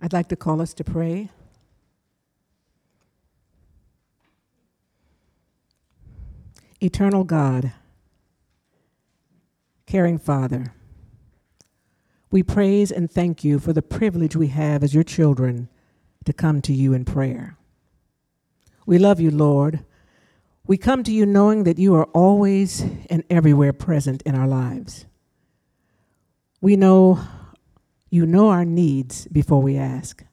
I'd like to call us to pray. Eternal God, caring Father, we praise and thank you for the privilege we have as your children to come to you in prayer. We love you, Lord. We come to you knowing that you are always and everywhere present in our lives. We know you know our needs before we ask.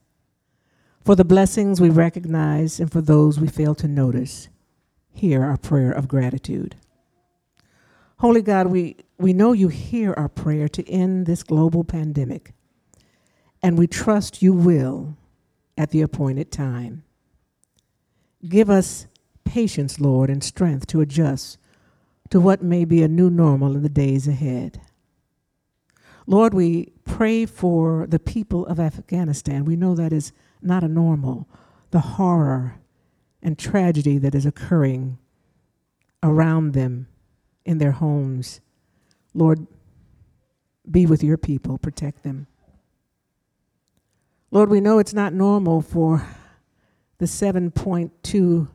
For the blessings we recognize and for those we fail to notice, hear our prayer of gratitude. Holy God, we, we know you hear our prayer to end this global pandemic, and we trust you will at the appointed time. Give us patience, Lord, and strength to adjust to what may be a new normal in the days ahead. Lord, we pray for the people of Afghanistan. We know that is not a normal, the horror and tragedy that is occurring around them in their homes. Lord, be with your people, protect them. Lord, we know it's not normal for the 7.2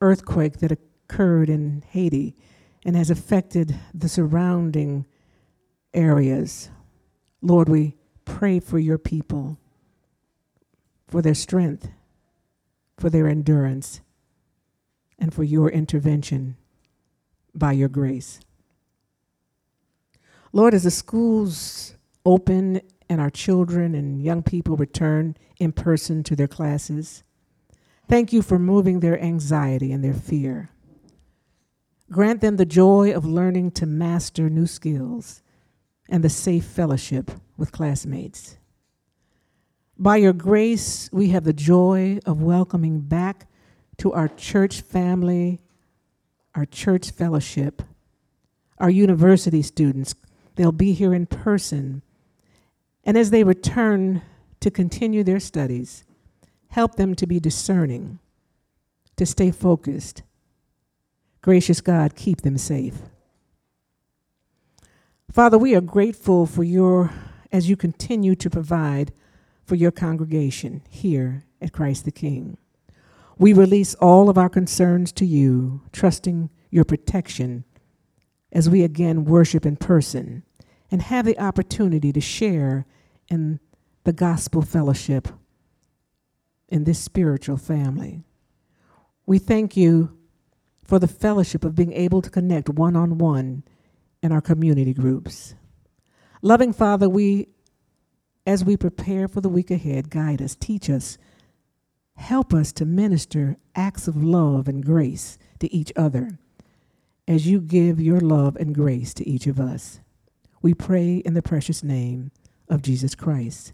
earthquake that occurred in Haiti and has affected the surrounding areas. Lord, we pray for your people, for their strength, for their endurance, and for your intervention by your grace. Lord, as the schools open and our children and young people return in person to their classes, thank you for moving their anxiety and their fear. Grant them the joy of learning to master new skills and the safe fellowship with classmates. By your grace, we have the joy of welcoming back to our church family, our church fellowship, our university students. They'll be here in person. And as they return to continue their studies, help them to be discerning, to stay focused. Gracious God, keep them safe. Father, we are grateful for your, as you continue to provide for your congregation here at Christ the King. We release all of our concerns to you, trusting your protection as we again worship in person and have the opportunity to share in the gospel fellowship in this spiritual family. We thank you for the fellowship of being able to connect one on one in our community groups. Loving Father, we, as we prepare for the week ahead, guide us, teach us, help us to minister acts of love and grace to each other as you give your love and grace to each of us. We pray in the precious name of Jesus Christ.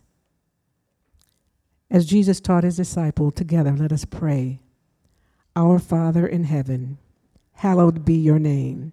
As Jesus taught his disciple, together let us pray. Our Father in heaven, hallowed be your name.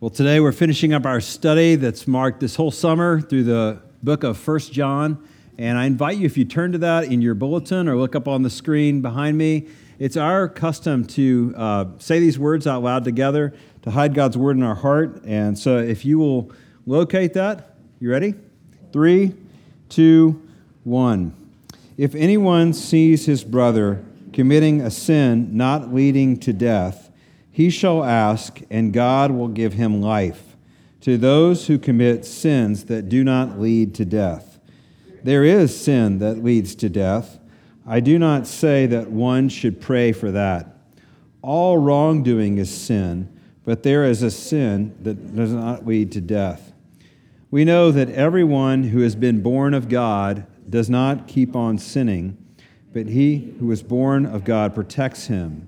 Well, today we're finishing up our study that's marked this whole summer through the book of First John. And I invite you, if you turn to that in your bulletin or look up on the screen behind me, it's our custom to uh, say these words out loud together, to hide God's word in our heart. And so if you will locate that, you ready? Three, two, one. If anyone sees his brother committing a sin not leading to death, he shall ask, and God will give him life to those who commit sins that do not lead to death. There is sin that leads to death. I do not say that one should pray for that. All wrongdoing is sin, but there is a sin that does not lead to death. We know that everyone who has been born of God does not keep on sinning, but he who is born of God protects him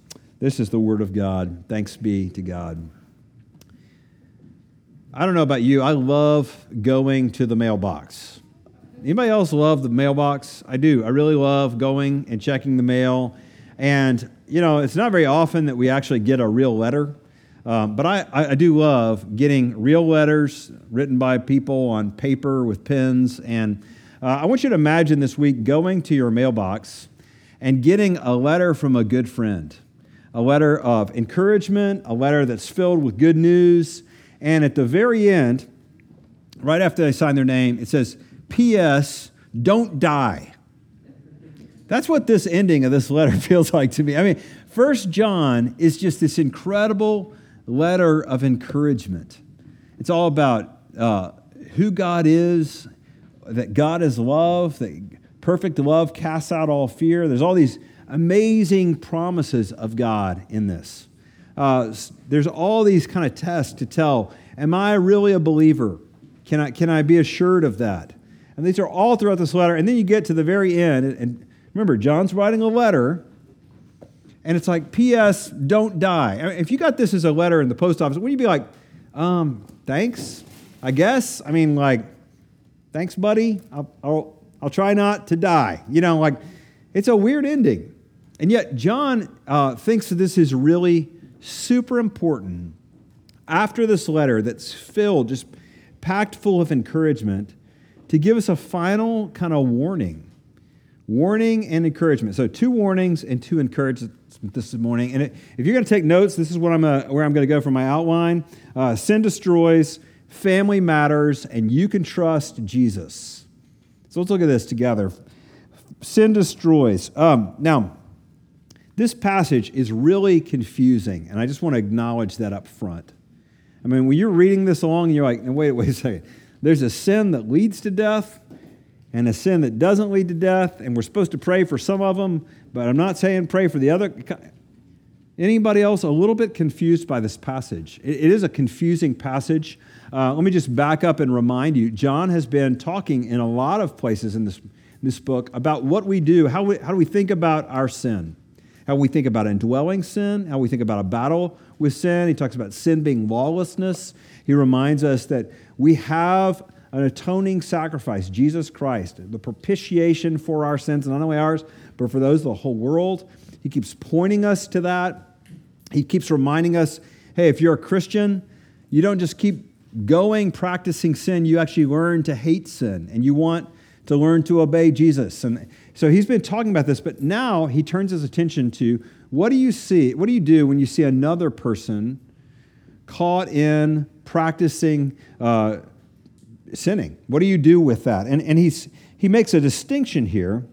This is the word of God. Thanks be to God. I don't know about you, I love going to the mailbox. Anybody else love the mailbox? I do. I really love going and checking the mail. And, you know, it's not very often that we actually get a real letter. Um, but I, I do love getting real letters written by people on paper with pens. And uh, I want you to imagine this week going to your mailbox and getting a letter from a good friend, a letter of encouragement, a letter that's filled with good news. And at the very end, right after they sign their name, it says, P.S., don't die. That's what this ending of this letter feels like to me. I mean, First John is just this incredible letter of encouragement. It's all about uh, who God is, that God is love, that perfect love casts out all fear. There's all these amazing promises of God in this. Uh, there's all these kind of tests to tell Am I really a believer? Can I, can I be assured of that? And these are all throughout this letter. And then you get to the very end, and remember, John's writing a letter and it's like, P.S., don't die. I mean, if you got this as a letter in the post office, wouldn't you be like, um, thanks, I guess? I mean, like, thanks, buddy. I'll, I'll, I'll try not to die. You know, like, it's a weird ending. And yet, John uh, thinks that this is really super important. After this letter that's filled, just packed full of encouragement, to give us a final kind of warning warning and encouragement. So, two warnings and two encouragements this morning. And if you're going to take notes, this is what I'm uh, where I'm going to go for my outline. Uh, sin destroys, family matters, and you can trust Jesus. So let's look at this together. Sin destroys. Um, now, this passage is really confusing, and I just want to acknowledge that up front. I mean, when you're reading this along, you're like, wait, wait a second. There's a sin that leads to death, and a sin that doesn't lead to death, and we're supposed to pray for some of them, but I'm not saying pray for the other. Anybody else a little bit confused by this passage? it is a confusing passage. Uh, let me just back up and remind you John has been talking in a lot of places in this, this book about what we do, how, we, how do we think about our sin, how we think about indwelling sin, how we think about a battle with sin. He talks about sin being lawlessness. He reminds us that we have an atoning sacrifice, Jesus Christ, the propitiation for our sins, not only ours, but for those of the whole world. He keeps pointing us to that. He keeps reminding us hey, if you're a Christian, you don't just keep going practicing sin, you actually learn to hate sin and you want to learn to obey Jesus. And so he's been talking about this, but now he turns his attention to what do you see? What do you do when you see another person caught in practicing uh, sinning? What do you do with that? And, and he's, he makes a distinction here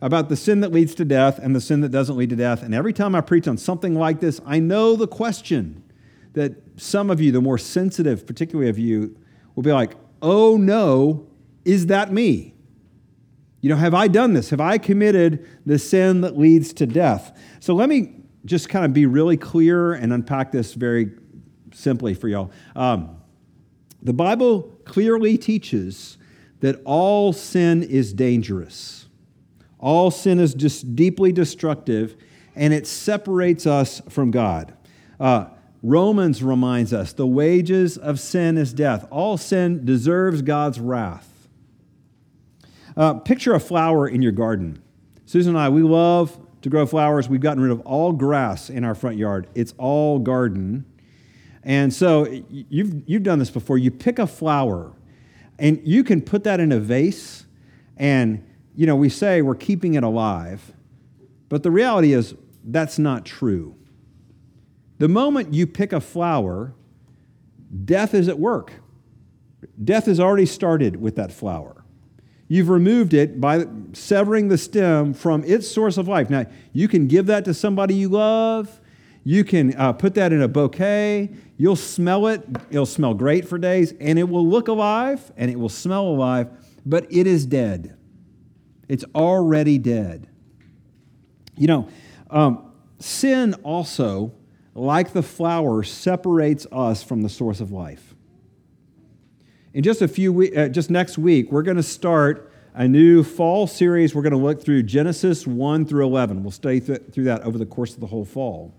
about the sin that leads to death and the sin that doesn't lead to death. And every time I preach on something like this, I know the question that some of you, the more sensitive, particularly of you, will be like, oh no, is that me? You know, have I done this? Have I committed the sin that leads to death? So let me just kind of be really clear and unpack this very simply for y'all. Um, the Bible clearly teaches that all sin is dangerous. All sin is just deeply destructive, and it separates us from God. Uh, Romans reminds us the wages of sin is death. All sin deserves God's wrath. Uh, picture a flower in your garden. Susan and I, we love to grow flowers. We've gotten rid of all grass in our front yard, it's all garden. And so you've, you've done this before. You pick a flower and you can put that in a vase, and you know, we say we're keeping it alive, but the reality is that's not true. The moment you pick a flower, death is at work. Death has already started with that flower. You've removed it by severing the stem from its source of life. Now, you can give that to somebody you love. You can uh, put that in a bouquet. You'll smell it. It'll smell great for days, and it will look alive and it will smell alive, but it is dead. It's already dead. You know, um, sin also, like the flower, separates us from the source of life. In just a few uh, just next week, we're going to start a new fall series. We're going to look through Genesis 1 through 11. We'll study th- through that over the course of the whole fall.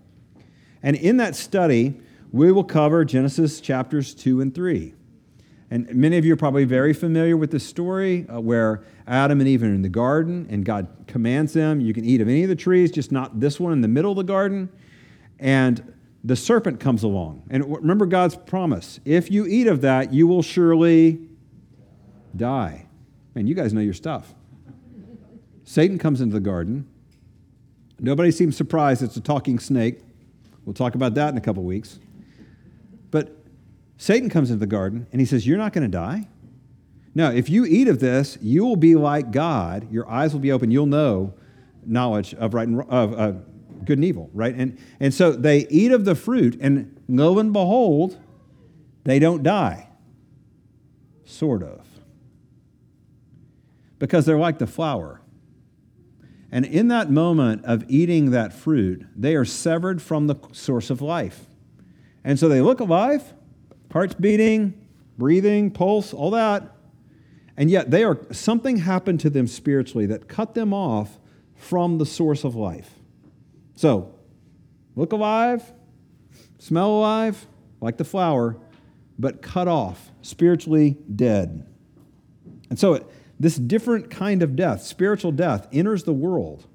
And in that study, we will cover Genesis chapters 2 and 3. And many of you are probably very familiar with this story uh, where Adam and Eve are in the garden and God commands them, you can eat of any of the trees, just not this one in the middle of the garden. And the serpent comes along. And remember God's promise if you eat of that, you will surely die. Man, you guys know your stuff. Satan comes into the garden. Nobody seems surprised it's a talking snake. We'll talk about that in a couple weeks. But Satan comes into the garden and he says, You're not going to die. No, if you eat of this, you will be like God. Your eyes will be open. You'll know knowledge of right and of good and evil, right? And and so they eat of the fruit, and lo and behold, they don't die. Sort of because they're like the flower. And in that moment of eating that fruit, they are severed from the source of life. And so they look alive, heart's beating, breathing, pulse, all that. And yet they are something happened to them spiritually that cut them off from the source of life. So, look alive, smell alive, like the flower, but cut off, spiritually dead. And so it, this different kind of death, spiritual death, enters the world.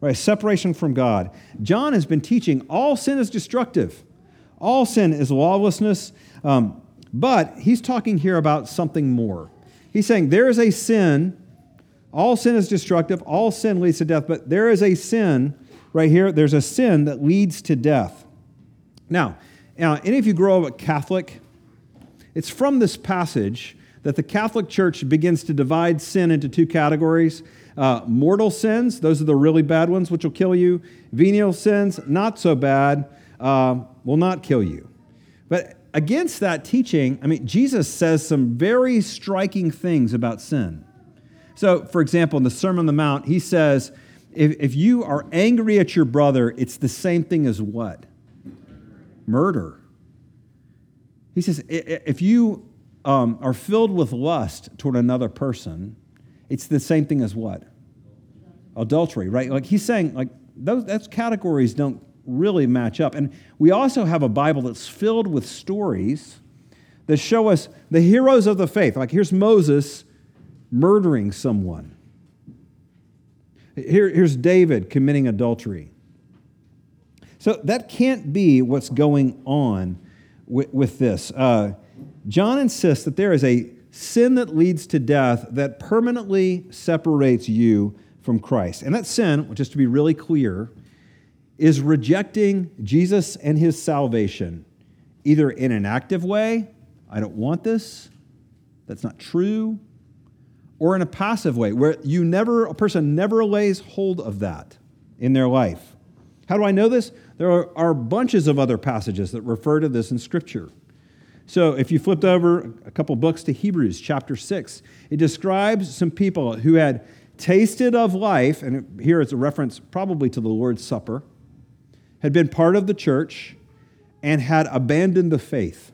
Right, separation from God. John has been teaching all sin is destructive, all sin is lawlessness. Um, but he's talking here about something more. He's saying there is a sin, all sin is destructive, all sin leads to death, but there is a sin right here, there's a sin that leads to death. Now, now any of you grow up a Catholic? It's from this passage that the Catholic Church begins to divide sin into two categories uh, mortal sins, those are the really bad ones, which will kill you, venial sins, not so bad, uh, will not kill you. But against that teaching, I mean, Jesus says some very striking things about sin. So, for example, in the Sermon on the Mount, he says, if, if you are angry at your brother, it's the same thing as what? Murder. He says, if you um, are filled with lust toward another person, it's the same thing as what? Adultery, right? Like he's saying, like those, those categories don't really match up. And we also have a Bible that's filled with stories that show us the heroes of the faith. Like here's Moses murdering someone. Here, here's David committing adultery. So that can't be what's going on with, with this. Uh, John insists that there is a sin that leads to death that permanently separates you from Christ. And that sin, just to be really clear, is rejecting Jesus and his salvation, either in an active way, I don't want this, that's not true, or in a passive way, where you never, a person never lays hold of that in their life. How do I know this? There are, are bunches of other passages that refer to this in Scripture. So if you flipped over a couple books to Hebrews chapter 6, it describes some people who had tasted of life, and here it's a reference probably to the Lord's Supper, had been part of the church, and had abandoned the faith.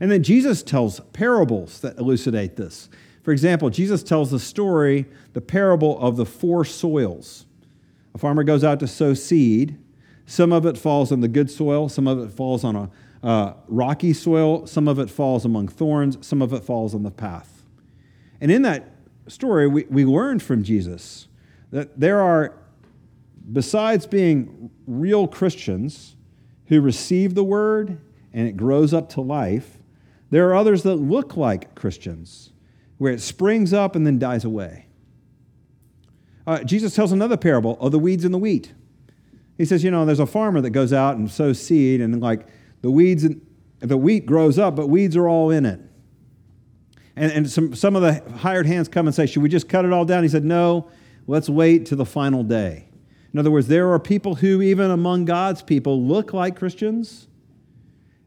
And then Jesus tells parables that elucidate this. For example, Jesus tells the story, the parable of the four soils. A farmer goes out to sow seed. Some of it falls on the good soil, some of it falls on a uh, rocky soil, some of it falls among thorns, some of it falls on the path. And in that story, we, we learned from Jesus that there are, besides being real Christians who receive the word and it grows up to life, there are others that look like Christians, where it springs up and then dies away. Uh, Jesus tells another parable of the weeds and the wheat. He says, you know, there's a farmer that goes out and sows seed, and like the weeds, and the wheat grows up, but weeds are all in it. And, and some, some of the hired hands come and say, Should we just cut it all down? He said, No, let's wait to the final day. In other words, there are people who, even among God's people, look like Christians,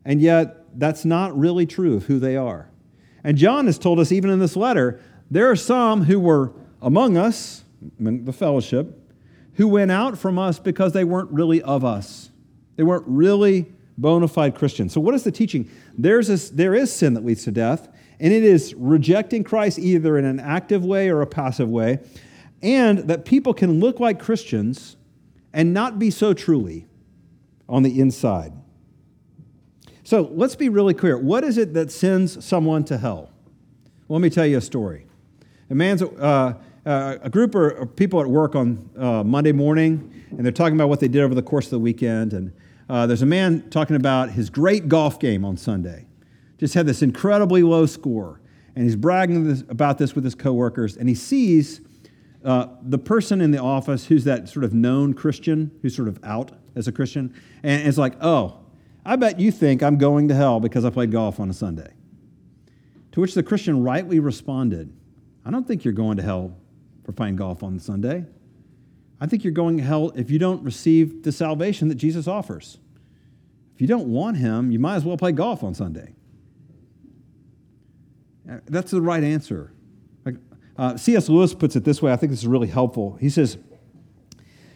and yet that's not really true of who they are. And John has told us, even in this letter, there are some who were among us, the fellowship, who went out from us because they weren't really of us. They weren't really bona fide Christians. So, what is the teaching? There's there is sin that leads to death, and it is rejecting Christ either in an active way or a passive way, and that people can look like Christians and not be so truly on the inside. So, let's be really clear. What is it that sends someone to hell? Well, let me tell you a story. A man's. Uh, uh, a group of people at work on uh, Monday morning, and they're talking about what they did over the course of the weekend. And uh, there's a man talking about his great golf game on Sunday. Just had this incredibly low score, and he's bragging this, about this with his coworkers. And he sees uh, the person in the office who's that sort of known Christian, who's sort of out as a Christian, and it's like, oh, I bet you think I'm going to hell because I played golf on a Sunday. To which the Christian rightly responded, I don't think you're going to hell for playing golf on Sunday. I think you're going to hell if you don't receive the salvation that Jesus offers. If you don't want him, you might as well play golf on Sunday. Uh, that's the right answer. Uh, C.S. Lewis puts it this way. I think this is really helpful. He says,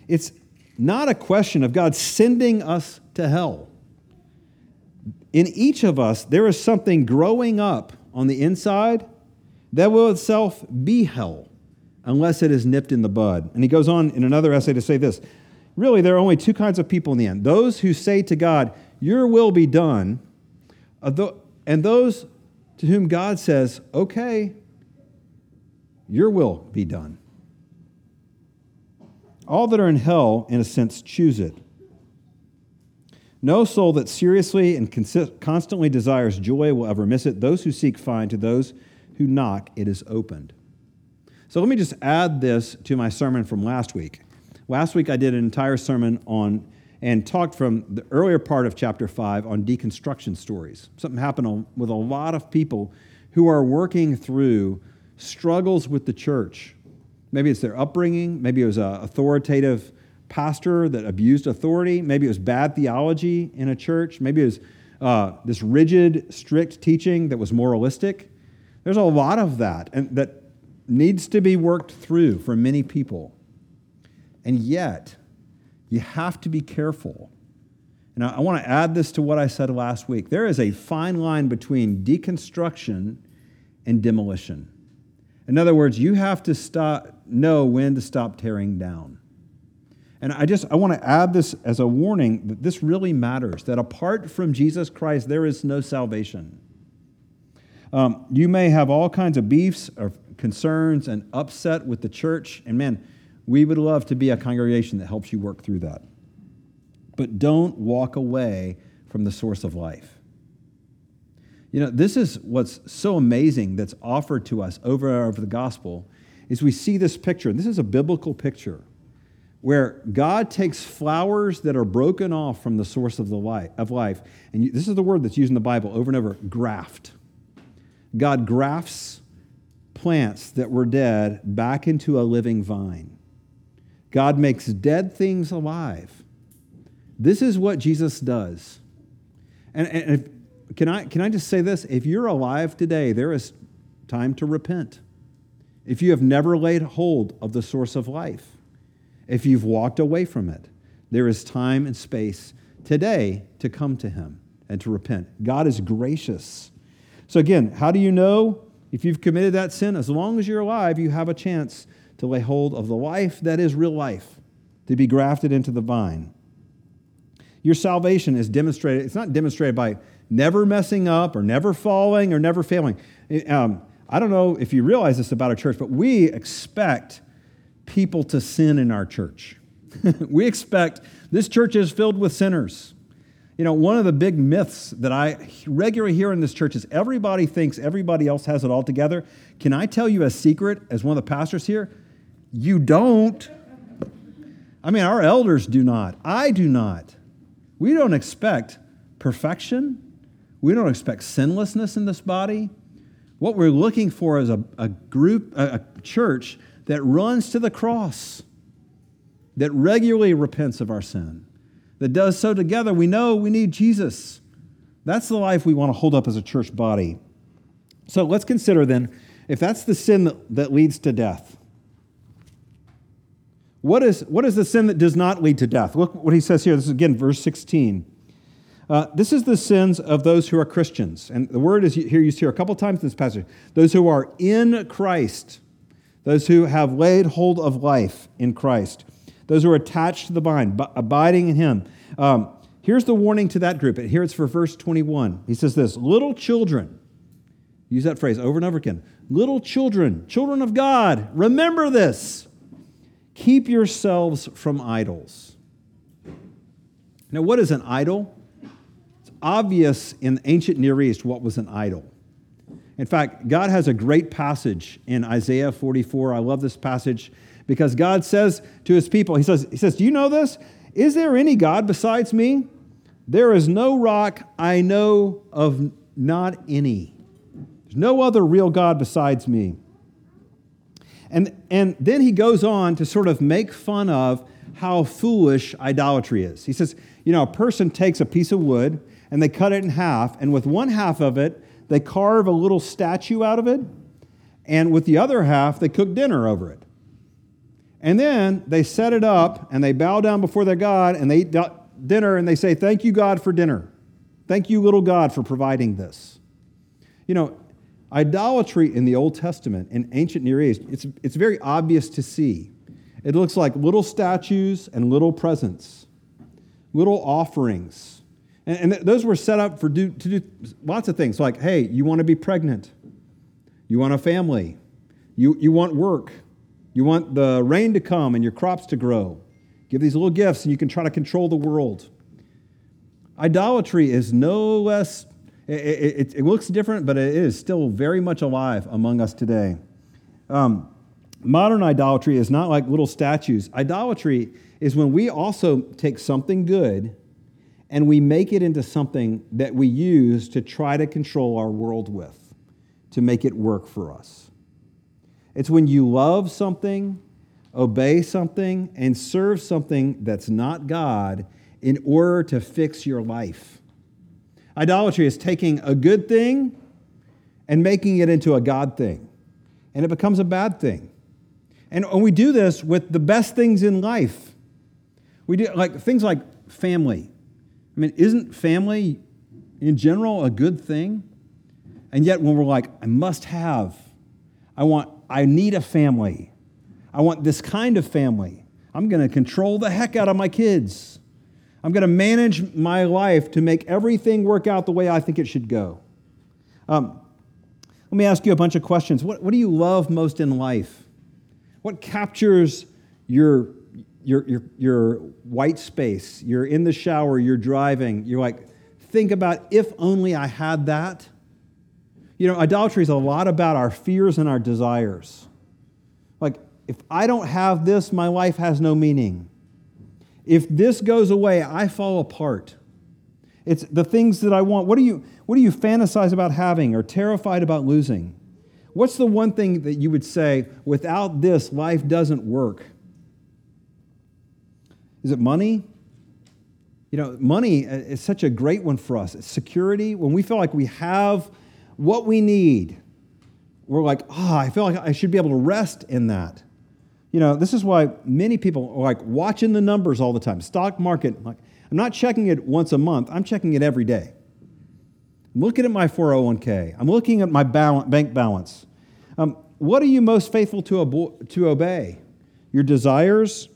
It's not a question of God sending us to hell. In each of us, there is something growing up on the inside that will itself be hell unless it is nipped in the bud. And he goes on in another essay to say this really, there are only two kinds of people in the end those who say to God, Your will be done, uh, and those to whom God says, Okay, your will be done. All that are in hell, in a sense, choose it. No soul that seriously and constantly desires joy will ever miss it. Those who seek find, to those who knock, it is opened. So let me just add this to my sermon from last week. Last week I did an entire sermon on and talked from the earlier part of chapter 5 on deconstruction stories. Something happened with a lot of people who are working through struggles with the church. Maybe it's their upbringing, maybe it was an authoritative pastor that abused authority, maybe it was bad theology in a church, maybe it was uh, this rigid, strict teaching that was moralistic. There's a lot of that, and that needs to be worked through for many people. And yet, you have to be careful. And I, want to add this to what I said last week. There is a fine line between deconstruction and demolition. In other words, you have to stop, know when to stop tearing down. And I just I want to add this as a warning that this really matters. That apart from Jesus Christ, there is no salvation. Um, you may have all kinds of beefs or concerns and upset with the church. And man, we would love to be a congregation that helps you work through that. But don't walk away from the source of life. You know, this is what's so amazing that's offered to us over and over the gospel is we see this picture, and this is a biblical picture, where God takes flowers that are broken off from the source of, the life, of life, and this is the word that's used in the Bible over and over, graft. God grafts plants that were dead back into a living vine. God makes dead things alive. This is what Jesus does. And, and if, can, I, can I just say this? If you're alive today, there is time to repent. If you have never laid hold of the source of life, if you've walked away from it, there is time and space today to come to Him and to repent. God is gracious. So, again, how do you know if you've committed that sin, as long as you're alive, you have a chance to lay hold of the life that is real life, to be grafted into the vine. Your salvation is demonstrated, it's not demonstrated by never messing up or never falling or never failing. Um, I don't know if you realize this about our church, but we expect people to sin in our church. we expect this church is filled with sinners. You know, one of the big myths that I regularly hear in this church is everybody thinks everybody else has it all together. Can I tell you a secret as one of the pastors here? You don't. I mean, our elders do not. I do not. We don't expect perfection. We don't expect sinlessness in this body. What we're looking for is a, a group, a, a church that runs to the cross, that regularly repents of our sin that does so together, we know we need Jesus. That's the life we want to hold up as a church body. So let's consider then if that's the sin that, that leads to death, What is, what is the sin that does not lead to death? Look what he says here. This is again verse 16. Uh, this is the sins of those who are Christians. And the word is here used here a couple times in this passage. Those who are in Christ, those who have laid hold of life in Christ, those who are attached to the vine, abiding in him. Um, here's the warning to that group. Here it's for verse 21. He says this Little children, use that phrase over and over again. Little children, children of God, remember this. Keep yourselves from idols. Now, what is an idol? It's obvious in ancient Near East what was an idol. In fact, God has a great passage in Isaiah 44. I love this passage because God says to his people, He says, he says Do you know this? Is there any God besides me? There is no rock I know of, not any. There's no other real God besides me. And, and then he goes on to sort of make fun of how foolish idolatry is. He says, you know, a person takes a piece of wood and they cut it in half, and with one half of it, they carve a little statue out of it, and with the other half, they cook dinner over it. And then they set it up and they bow down before their God and they eat dinner and they say, Thank you, God, for dinner. Thank you, little God, for providing this. You know, Idolatry in the Old Testament, in ancient Near East, it's, it's very obvious to see. It looks like little statues and little presents, little offerings. And, and those were set up for do, to do lots of things like, hey, you want to be pregnant, you want a family, you, you want work, you want the rain to come and your crops to grow. Give these little gifts and you can try to control the world. Idolatry is no less it, it, it, looks different, but it is still very much alive among us today. Um, modern idolatry is not like little statues. Idolatry is when we also take something good and we make it into something that we use to try to control our world with, to make it work for us. It's when you love something, obey something, and serve something that's not God in order to fix your life. Idolatry is taking a good thing and making it into a God thing, and it becomes a bad thing. And we do this with the best things in life. We do like things like family. I mean, isn't family in general a good thing? And yet when we're like, I must have, I want, I need a family. I want this kind of family. I'm going to control the heck out of my kids. I'm going to manage my life to make everything work out the way I think it should go. Um, let me ask you a bunch of questions. What, what do you love most in life? What captures your, your, your, your white space? You're in the shower, you're driving, you're like, think about if only I had that. You know, idolatry is a lot about our fears and our desires. Like, if I don't have this, my life has no meaning. If this goes away, I fall apart. It's the things that I want. What do you, what do you fantasize about having or terrified about losing? What's the one thing that you would say, without this, life doesn't work? Is it money? You know, money is such a great one for us. It's security. When we feel like we have what we need, we're like, oh, I feel like I should be able to rest in that you know, this is why many people are like watching the numbers all the time. Stock market, like, I'm not checking it once a month, I'm checking it every day. I'm looking at my 401k, I'm looking at my balance, bank balance. Um, what are you most faithful to, abo- to obey? Your desires?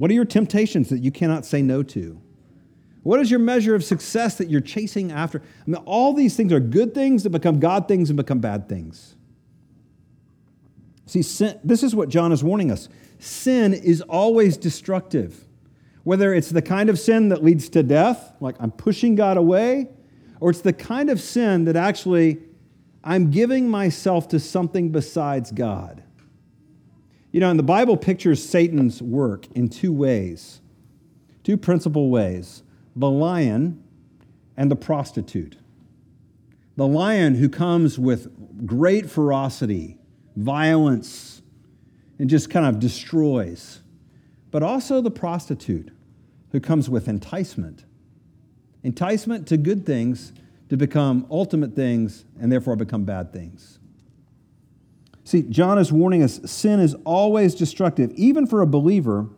What are your temptations that you cannot say no to? What is your measure of success that you're chasing after? I mean, all these things are good things that become God things and become bad things. See, sin, this is what John is warning us sin is always destructive. Whether it's the kind of sin that leads to death, like I'm pushing God away, or it's the kind of sin that actually I'm giving myself to something besides God. You know, and the Bible pictures Satan's work in two ways, two principal ways the lion and the prostitute. The lion who comes with great ferocity violence, and just kind of destroys. But also the prostitute who comes with enticement enticement to good things to become ultimate things and therefore become bad things. See, John is warning us sin is always destructive, even for a believer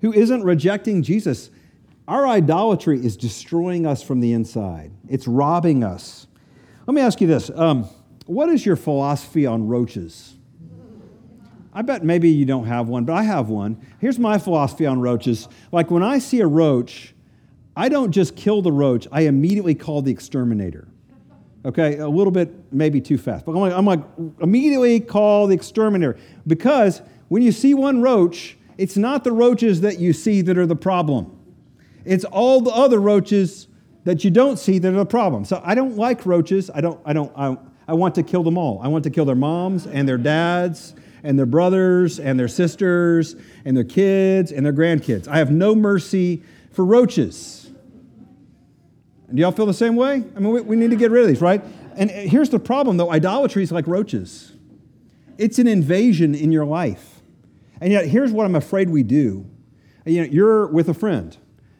who isn't rejecting Jesus. Our idolatry is destroying us from the inside, it's robbing us. Let me ask you this um, What is your philosophy on roaches? I bet maybe you don't have one, but I have one. Here's my philosophy on roaches. Like when I see a roach, I don't just kill the roach, I immediately call the exterminator. Okay, a little bit maybe too fast. But I'm like, I'm like immediately call the exterminator because when you see one roach, it's not the roaches that you see that are the problem. It's all the other roaches that you don't see that are the problem. So I don't like roaches. I don't, I don't, I, I want to kill them all. I want to kill their moms and their dads and their brothers and their sisters and their kids and their grandkids. I have no mercy for roaches. Do y'all feel the same way? I mean, we, we need to get rid of these, right? And here's the problem, though idolatry is like roaches, it's an invasion in your life. And yet, here's what I'm afraid we do. You know, you're with a friend,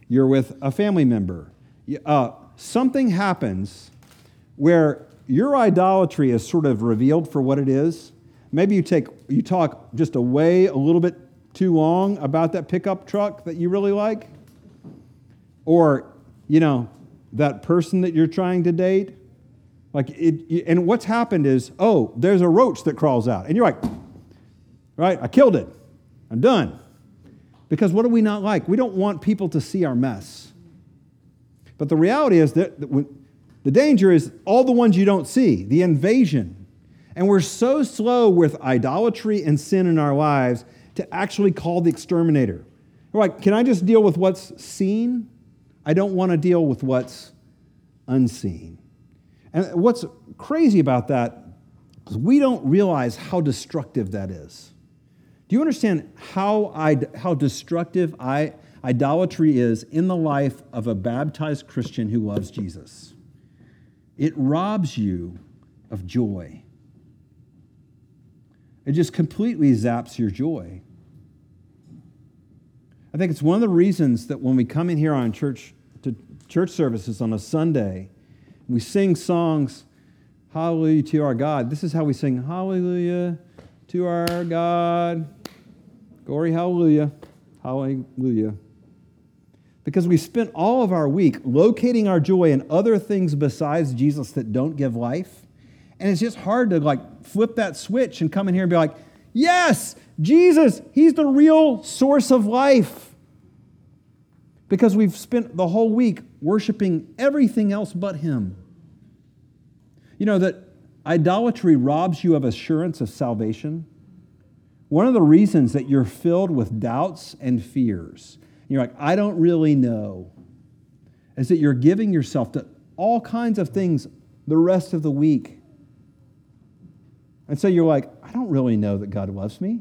you're with a family member. Uh, something happens where your idolatry is sort of revealed for what it is. Maybe you take you talk just away a little bit too long about that pickup truck that you really like, or you know that person that you're trying to date. Like it, and what's happened is, oh, there's a roach that crawls out, and you're like, right? I killed it. I'm done. Because what do we not like? We don't want people to see our mess. But the reality is that the danger is all the ones you don't see, the invasion. And we're so slow with idolatry and sin in our lives to actually call the exterminator. We're like, can I just deal with what's seen? I don't want to deal with what's unseen. And what's crazy about that is we don't realize how destructive that is. Do you understand how, I, how destructive I, idolatry is in the life of a baptized Christian who loves Jesus? It robs you of joy. It just completely zaps your joy. I think it's one of the reasons that when we come in here on church church services on a Sunday, we sing songs, Hallelujah to our God. This is how we sing, Hallelujah to our God. Glory, hallelujah, hallelujah. Because we spent all of our week locating our joy in other things besides Jesus that don't give life. And it's just hard to like flip that switch and come in here and be like, yes, Jesus, He's the real source of life. Because we've spent the whole week worshiping everything else but Him. You know that idolatry robs you of assurance of salvation. One of the reasons that you're filled with doubts and fears, you're like, I don't really know, is that you're giving yourself to all kinds of things the rest of the week. And so you're like, I don't really know that God loves me.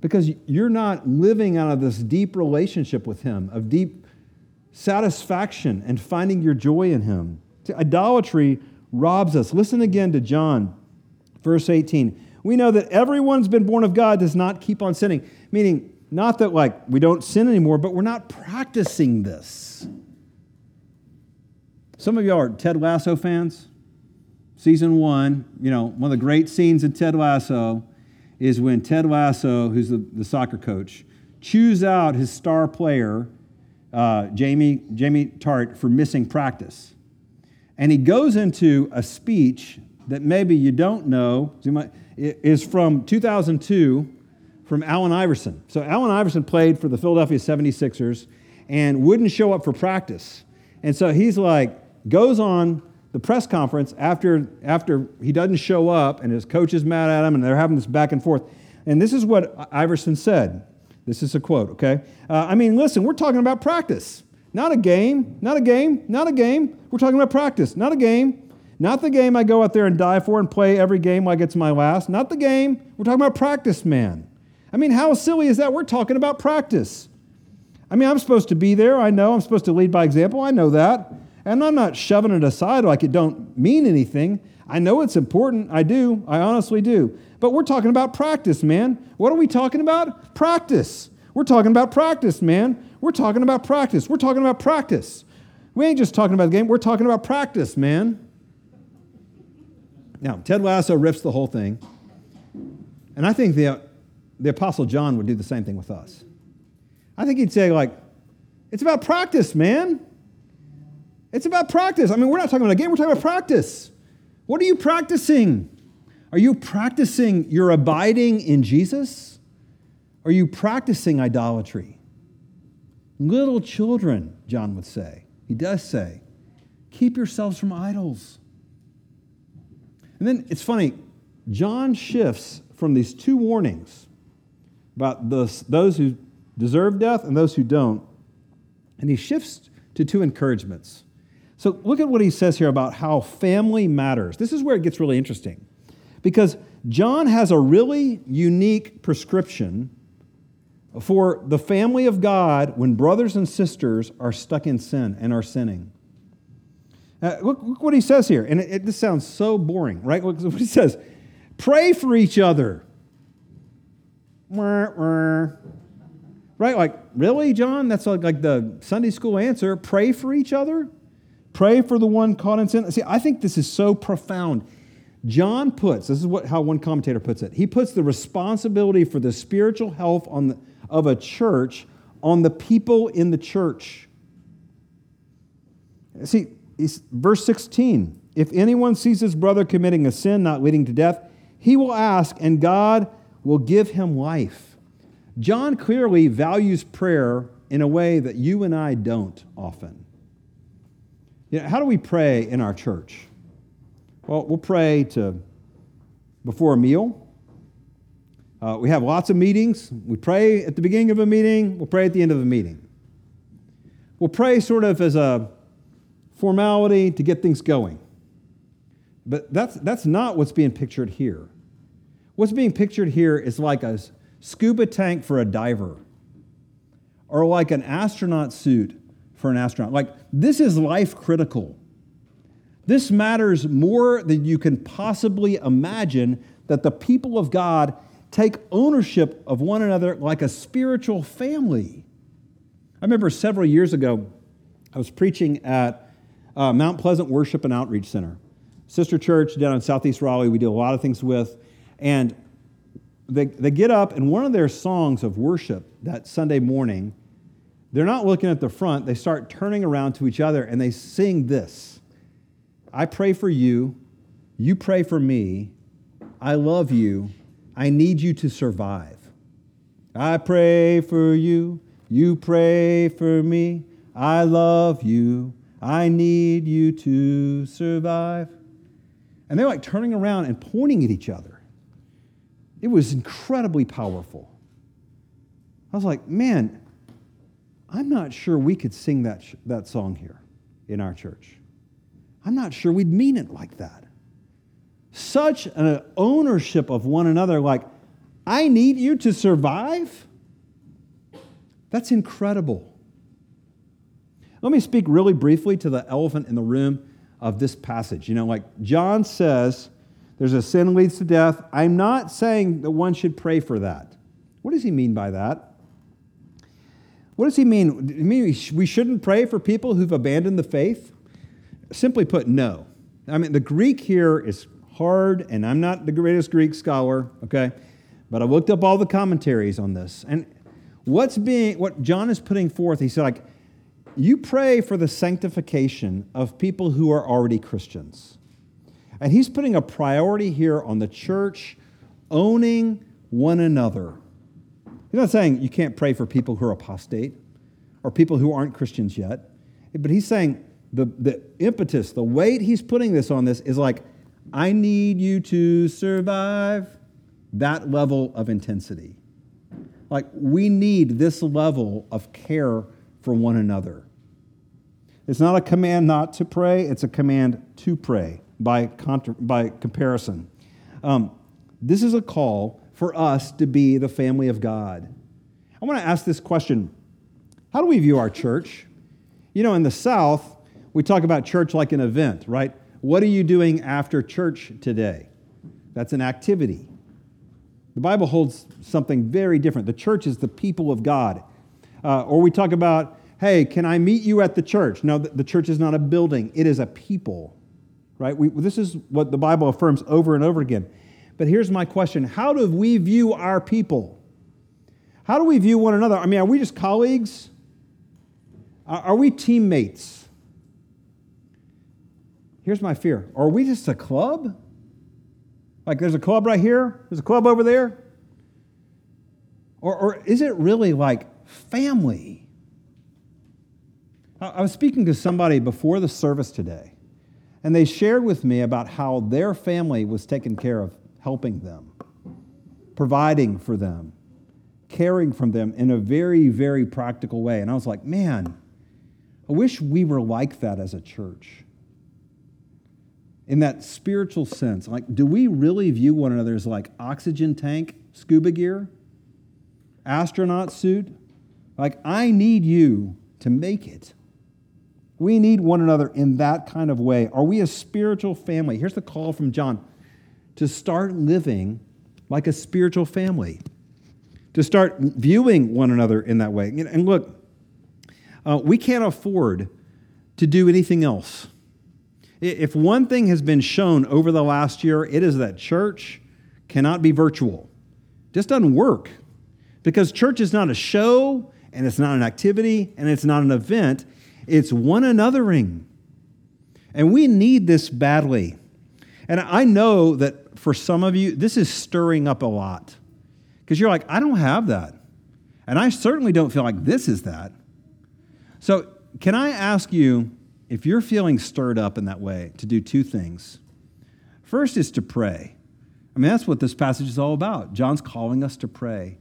Because you're not living out of this deep relationship with Him, of deep satisfaction and finding your joy in Him. Idolatry robs us. Listen again to John, verse 18 we know that everyone's been born of God does not keep on sinning. Meaning, not that like we don't sin anymore, but we're not practicing this. Some of y'all are Ted Lasso fans. Season one, you know, one of the great scenes in Ted Lasso is when Ted Lasso, who's the, the soccer coach, chews out his star player, uh, Jamie, Jamie Tartt, for missing practice. And he goes into a speech that maybe you don't know. Is from 2002 from Allen Iverson. So Allen Iverson played for the Philadelphia 76ers and wouldn't show up for practice. And so he's like, goes on the press conference after, after he doesn't show up and his coach is mad at him and they're having this back and forth. And this is what Iverson said. This is a quote, okay? Uh, I mean, listen, we're talking about practice, not a game, not a game, not a game. We're talking about practice, not a game. Not the game I go out there and die for and play every game like it's my last. Not the game. We're talking about practice, man. I mean, how silly is that? We're talking about practice. I mean, I'm supposed to be there. I know. I'm supposed to lead by example. I know that. And I'm not shoving it aside like it don't mean anything. I know it's important. I do. I honestly do. But we're talking about practice, man. What are we talking about? Practice. We're talking about practice, man. We're talking about practice. We're talking about practice. We ain't just talking about the game. We're talking about practice, man. Now, Ted Lasso rips the whole thing. And I think the, the Apostle John would do the same thing with us. I think he'd say, like, it's about practice, man. It's about practice. I mean, we're not talking about a game, we're talking about practice. What are you practicing? Are you practicing your abiding in Jesus? Are you practicing idolatry? Little children, John would say. He does say, keep yourselves from idols. And then it's funny, John shifts from these two warnings about those, who deserve death and those who don't, and he shifts to two encouragements. So look at what he says here about how family matters. This is where it gets really interesting because John has a really unique prescription for the family of God when brothers and sisters are stuck in sin and are sinning. Uh, look, look, what he says here, and it, it, this sounds so boring, right? Look what he says pray for each other. Right? Like, really, John? That's like, like the Sunday school answer. Pray for each other? Pray for the one caught in sin. See, I think this is so profound. John puts, this is what, how one commentator puts it, he puts the responsibility for the spiritual health on the, of a church on the people in the church. See, verse 16 if anyone sees his brother committing a sin not leading to death, he will ask, and God will give him life. John clearly values prayer in a way that you and I don't often. You know, how do we pray in our church? Well, we'll pray to before a meal. Uh, we have lots of meetings. We pray at the beginning of a meeting. We'll pray at the end of a meeting. We'll pray sort of as a formality to get things going. But that's, that's not what's being pictured here. What's being pictured here is like a scuba tank for a diver, or like an astronaut suit for an astronaut. Like, this is life critical. This matters more than you can possibly imagine that the people of God take ownership of one another like a spiritual family. I remember several years ago, I was preaching at uh, Mount Pleasant Worship and Outreach Center, sister church down in Southeast Raleigh. We do a lot of things with, and they, they get up, and one of their songs of worship that Sunday morning, they're not looking at the front, they start turning around to each other and they sing this I pray for you, you pray for me, I love you, I need you to survive. I pray for you, you pray for me, I love you, I need you to survive. And they're like turning around and pointing at each other. It was incredibly powerful. I was like, man, I'm not sure we could sing that, sh- that song here in our church. I'm not sure we'd mean it like that. Such an ownership of one another, like, I need you to survive. That's incredible. Let me speak really briefly to the elephant in the room of this passage. You know, like John says, there's a sin leads to death. I'm not saying that one should pray for that. What does he mean by that? What does he mean? Mean we shouldn't pray for people who've abandoned the faith? Simply put, no. I mean, the Greek here is hard, and I'm not the greatest Greek scholar, okay? But I looked up all the commentaries on this. And what's being, what John is putting forth, he said, like, you pray for the sanctification of people who are already Christians. And he's putting a priority here on the church owning one another. He's not saying you can't pray for people who are apostate or people who aren't Christians yet, but he's saying the, the impetus, the weight he's putting this on this is like, I need you to survive that level of intensity. Like, we need this level of care for one another. It's not a command not to pray, it's a command to pray by, contra- by comparison. Um, this is a call for us to be the family of God. I want to ask this question How do we view our church? You know, in the South, we talk about church like an event, right? What are you doing after church today? That's an activity. The Bible holds something very different. The church is the people of God. Uh, or we talk about hey, can I meet you at the church? No, the church is not a building, it is a people. right? We, this is what the Bible affirms over and over again. But here's my question How do we view our people? How do we view one another? I mean, are we just colleagues? Are we teammates? Here's my fear Are we just a club? Like there's a club right here, there's a club over there? Or, or is it really like family? I was speaking to somebody before the service today, and they shared with me about how their family was taken care of helping them, providing for them, caring for them in a very, very practical way. And I was like, man, I wish we were like that as a church. In that spiritual sense, like, do we really view one another as like oxygen tank, scuba gear, astronaut suit? Like, I need you to make it. We need one another in that kind of way. Are we a spiritual family? Here's the call from John to start living like a spiritual family, to start viewing one another in that way. And look, uh, we can't afford to do anything else. If one thing has been shown over the last year, it is that church cannot be virtual. It just doesn't work. Because church is not a show, and it's not an activity, and it's not an event. It's one anothering. And we need this badly. And I know that for some of you, this is stirring up a lot. Because you're like, I don't have that. And I certainly don't feel like this is that. So, can I ask you, if you're feeling stirred up in that way, to do two things? First is to pray. I mean, that's what this passage is all about. John's calling us to pray.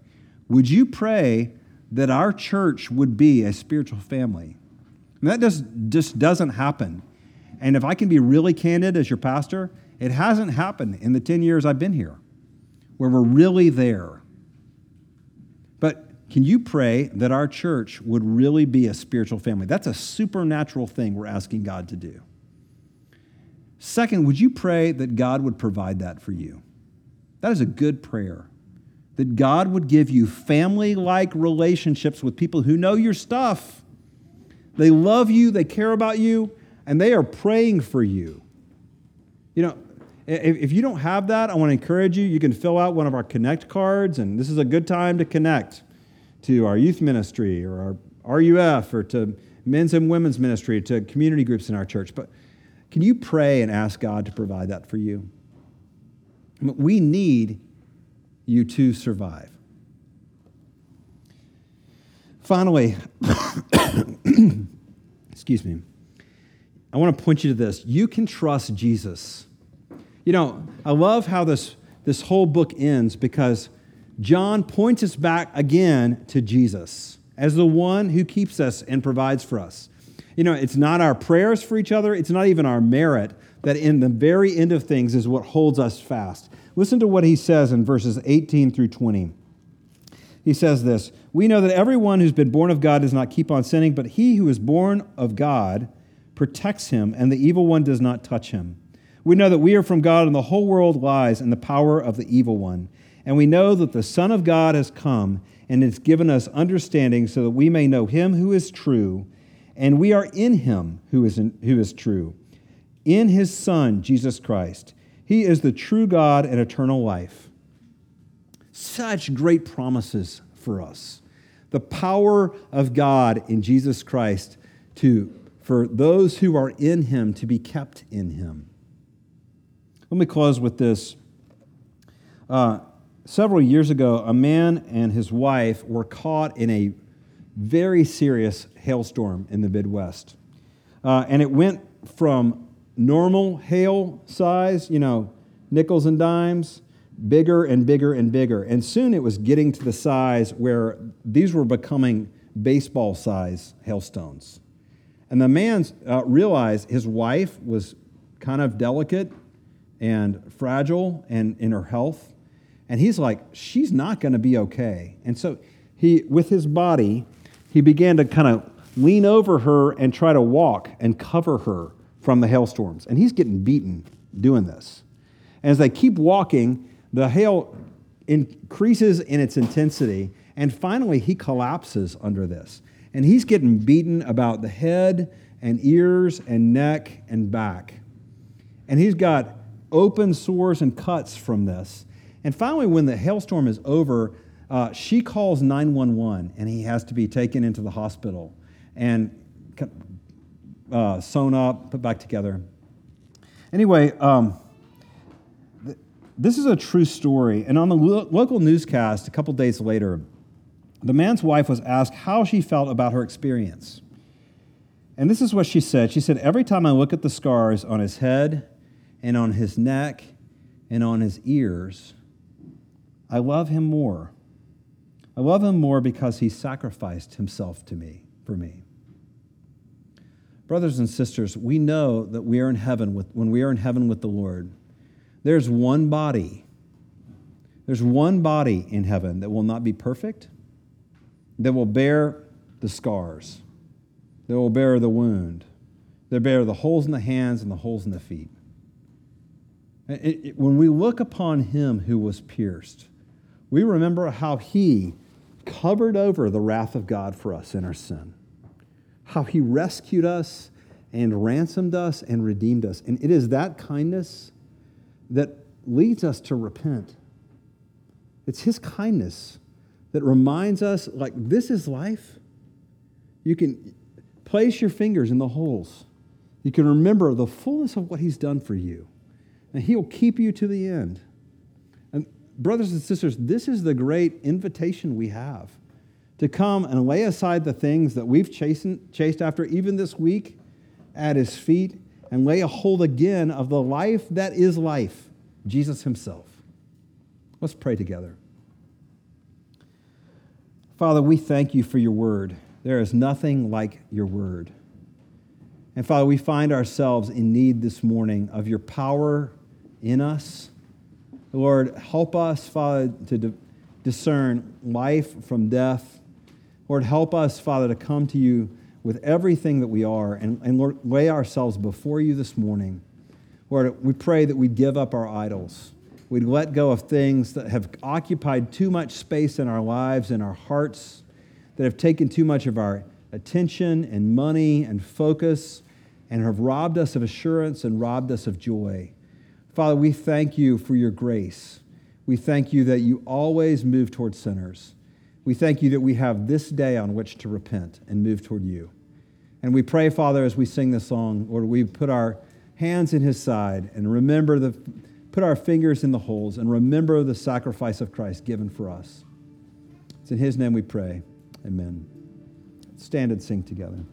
Would you pray that our church would be a spiritual family? And that just, just doesn't happen. And if I can be really candid as your pastor, it hasn't happened in the 10 years I've been here where we're really there. But can you pray that our church would really be a spiritual family? That's a supernatural thing we're asking God to do. Second, would you pray that God would provide that for you? That is a good prayer. That God would give you family like relationships with people who know your stuff they love you, they care about you, and they are praying for you. You know, if, you don't have that, I want to encourage you. You can fill out one of our Connect cards, and this is a good time to connect to our youth ministry or our RUF or to men's and women's ministry, to community groups in our church. But can you pray and ask God to provide that for you? We need you to survive. Finally, excuse me, I want to point you to this. You can trust Jesus. You know, I love how this, this whole book ends because John points us back again to Jesus as the one who keeps us and provides for us. You know, it's not our prayers for each other, it's not even our merit that in the very end of things is what holds us fast. Listen to what he says in verses 18 through 20 he says this We know that everyone who's been born of God does not keep on sinning, but he who is born of God protects him, and the evil one does not touch him. We know that we are from God, and the whole world lies in the power of the evil one. And we know that the Son of God has come and has given us understanding so that we may know him who is true, and we are in him who is, in, who is true, in his Son, Jesus Christ. He is the true God and eternal life. Such great promises for us. The power of God in Jesus Christ to, for those who are in him to be kept in him. Let me close with this. Uh, several years ago, a man and his wife were caught in a very serious hailstorm in the Midwest. Uh, and it went from normal hail size, you know, nickels and dimes, bigger and bigger and bigger. And soon it was getting to the size where these were becoming baseball size hailstones. And the man uh, realized his wife was kind of delicate and fragile and in her health. And he's like, she's not going to be okay. And so he, with his body, he began to kind of lean over her and try to walk and cover her from the hailstorms. And he's getting beaten doing this. And as they keep walking, the hail increases in its intensity, and finally he collapses under this. And he's getting beaten about the head and ears and neck and back. And he's got open sores and cuts from this. And finally, when the hailstorm is over, uh, she calls 911 and he has to be taken into the hospital and uh, sewn up, put back together. Anyway, um, th- this is a true story. And on the lo- local newscast a couple days later, the man's wife was asked how she felt about her experience. And this is what she said. She said, Every time I look at the scars on his head and on his neck and on his ears, I love him more. I love him more because he sacrificed himself to me, for me. Brothers and sisters, we know that we are in heaven with, when we are in heaven with the Lord. There's one body. There's one body in heaven that will not be perfect, that will bear the scars, that will bear the wound, that bear the holes in the hands and the holes in the feet. It, it, when we look upon him who was pierced, we remember how he covered over the wrath of God for us in our sin, how he rescued us and ransomed us and redeemed us. And it is that kindness that leads us to repent. It's his kindness that reminds us, like, this is life. You can place your fingers in the holes. You can remember the fullness of what he's done for you and He'll keep you to the end. And, brothers and sisters, this is the great invitation we have to come and lay aside the things that we've chased, chased after, even this week, at His feet, and lay a hold again of the life that is life, Jesus Himself. Let's pray together. Father, we thank you for your word. There is nothing like your word. And Father, we find ourselves in need this morning of your power in us. Lord, help us, Father, to discern life from death. Lord, help us, Father, to come to you with everything that we are and, and Lord, lay ourselves before you this morning. Lord, we pray that we'd give up our idols. We'd let go of things that have occupied too much space in our lives and our hearts, that have taken too much of our attention and money and focus, and have robbed us of assurance and robbed us of joy. Father, we thank you for your grace. We thank you that you always move toward sinners. We thank you that we have this day on which to repent and move toward you. And we pray, Father, as we sing this song, Lord, we put our hands in his side and remember the, put our fingers in the holes and remember the sacrifice of Christ given for us. It's in his name we pray. Amen. Stand and sing together.